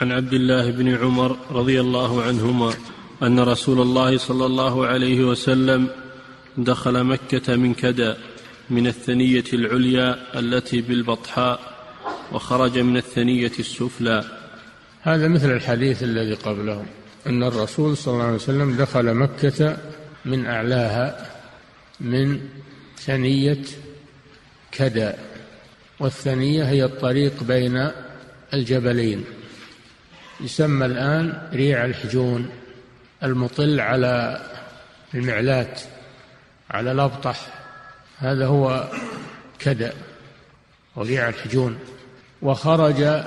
عن عبد الله بن عمر رضي الله عنهما أن رسول الله صلى الله عليه وسلم دخل مكة من كدى من الثنية العليا التي بالبطحاء وخرج من الثنية السفلى. هذا مثل الحديث الذي قبله أن الرسول صلى الله عليه وسلم دخل مكة من أعلاها من ثنية كدى والثنية هي الطريق بين الجبلين. يسمى الآن ريع الحجون المطل على المعلات على الأبطح. هذا هو كدأ وريع الحجون. وخرج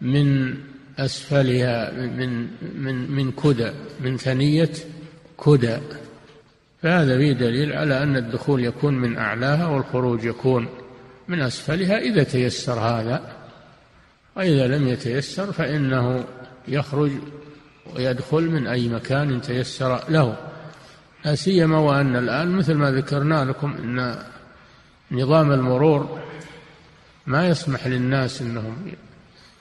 من أسفلها من من من كدى من ثنية كدى فهذا فيه دليل على أن الدخول يكون من أعلاها والخروج يكون من أسفلها إذا تيسر هذا. وإذا لم يتيسر فإنه يخرج ويدخل من أي مكان تيسر له. لا سيما وأن الآن مثل ما ذكرنا لكم أن نظام المرور ما يسمح للناس أنهم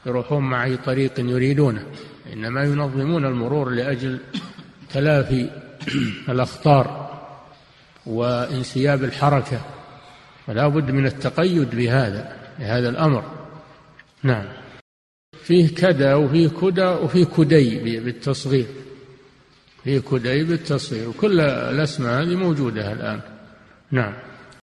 يروحون مع أي طريق يريدونه إنما ينظمون المرور لأجل تلافي الأخطار وانسياب الحركة ولا بد من التقيد بهذا بهذا الأمر. نعم. فيه كدى وفيه كدى وفيه كدي بالتصغير. فيه كدي بالتصغير. وكل الأسماء هذه موجودة الآن. نعم.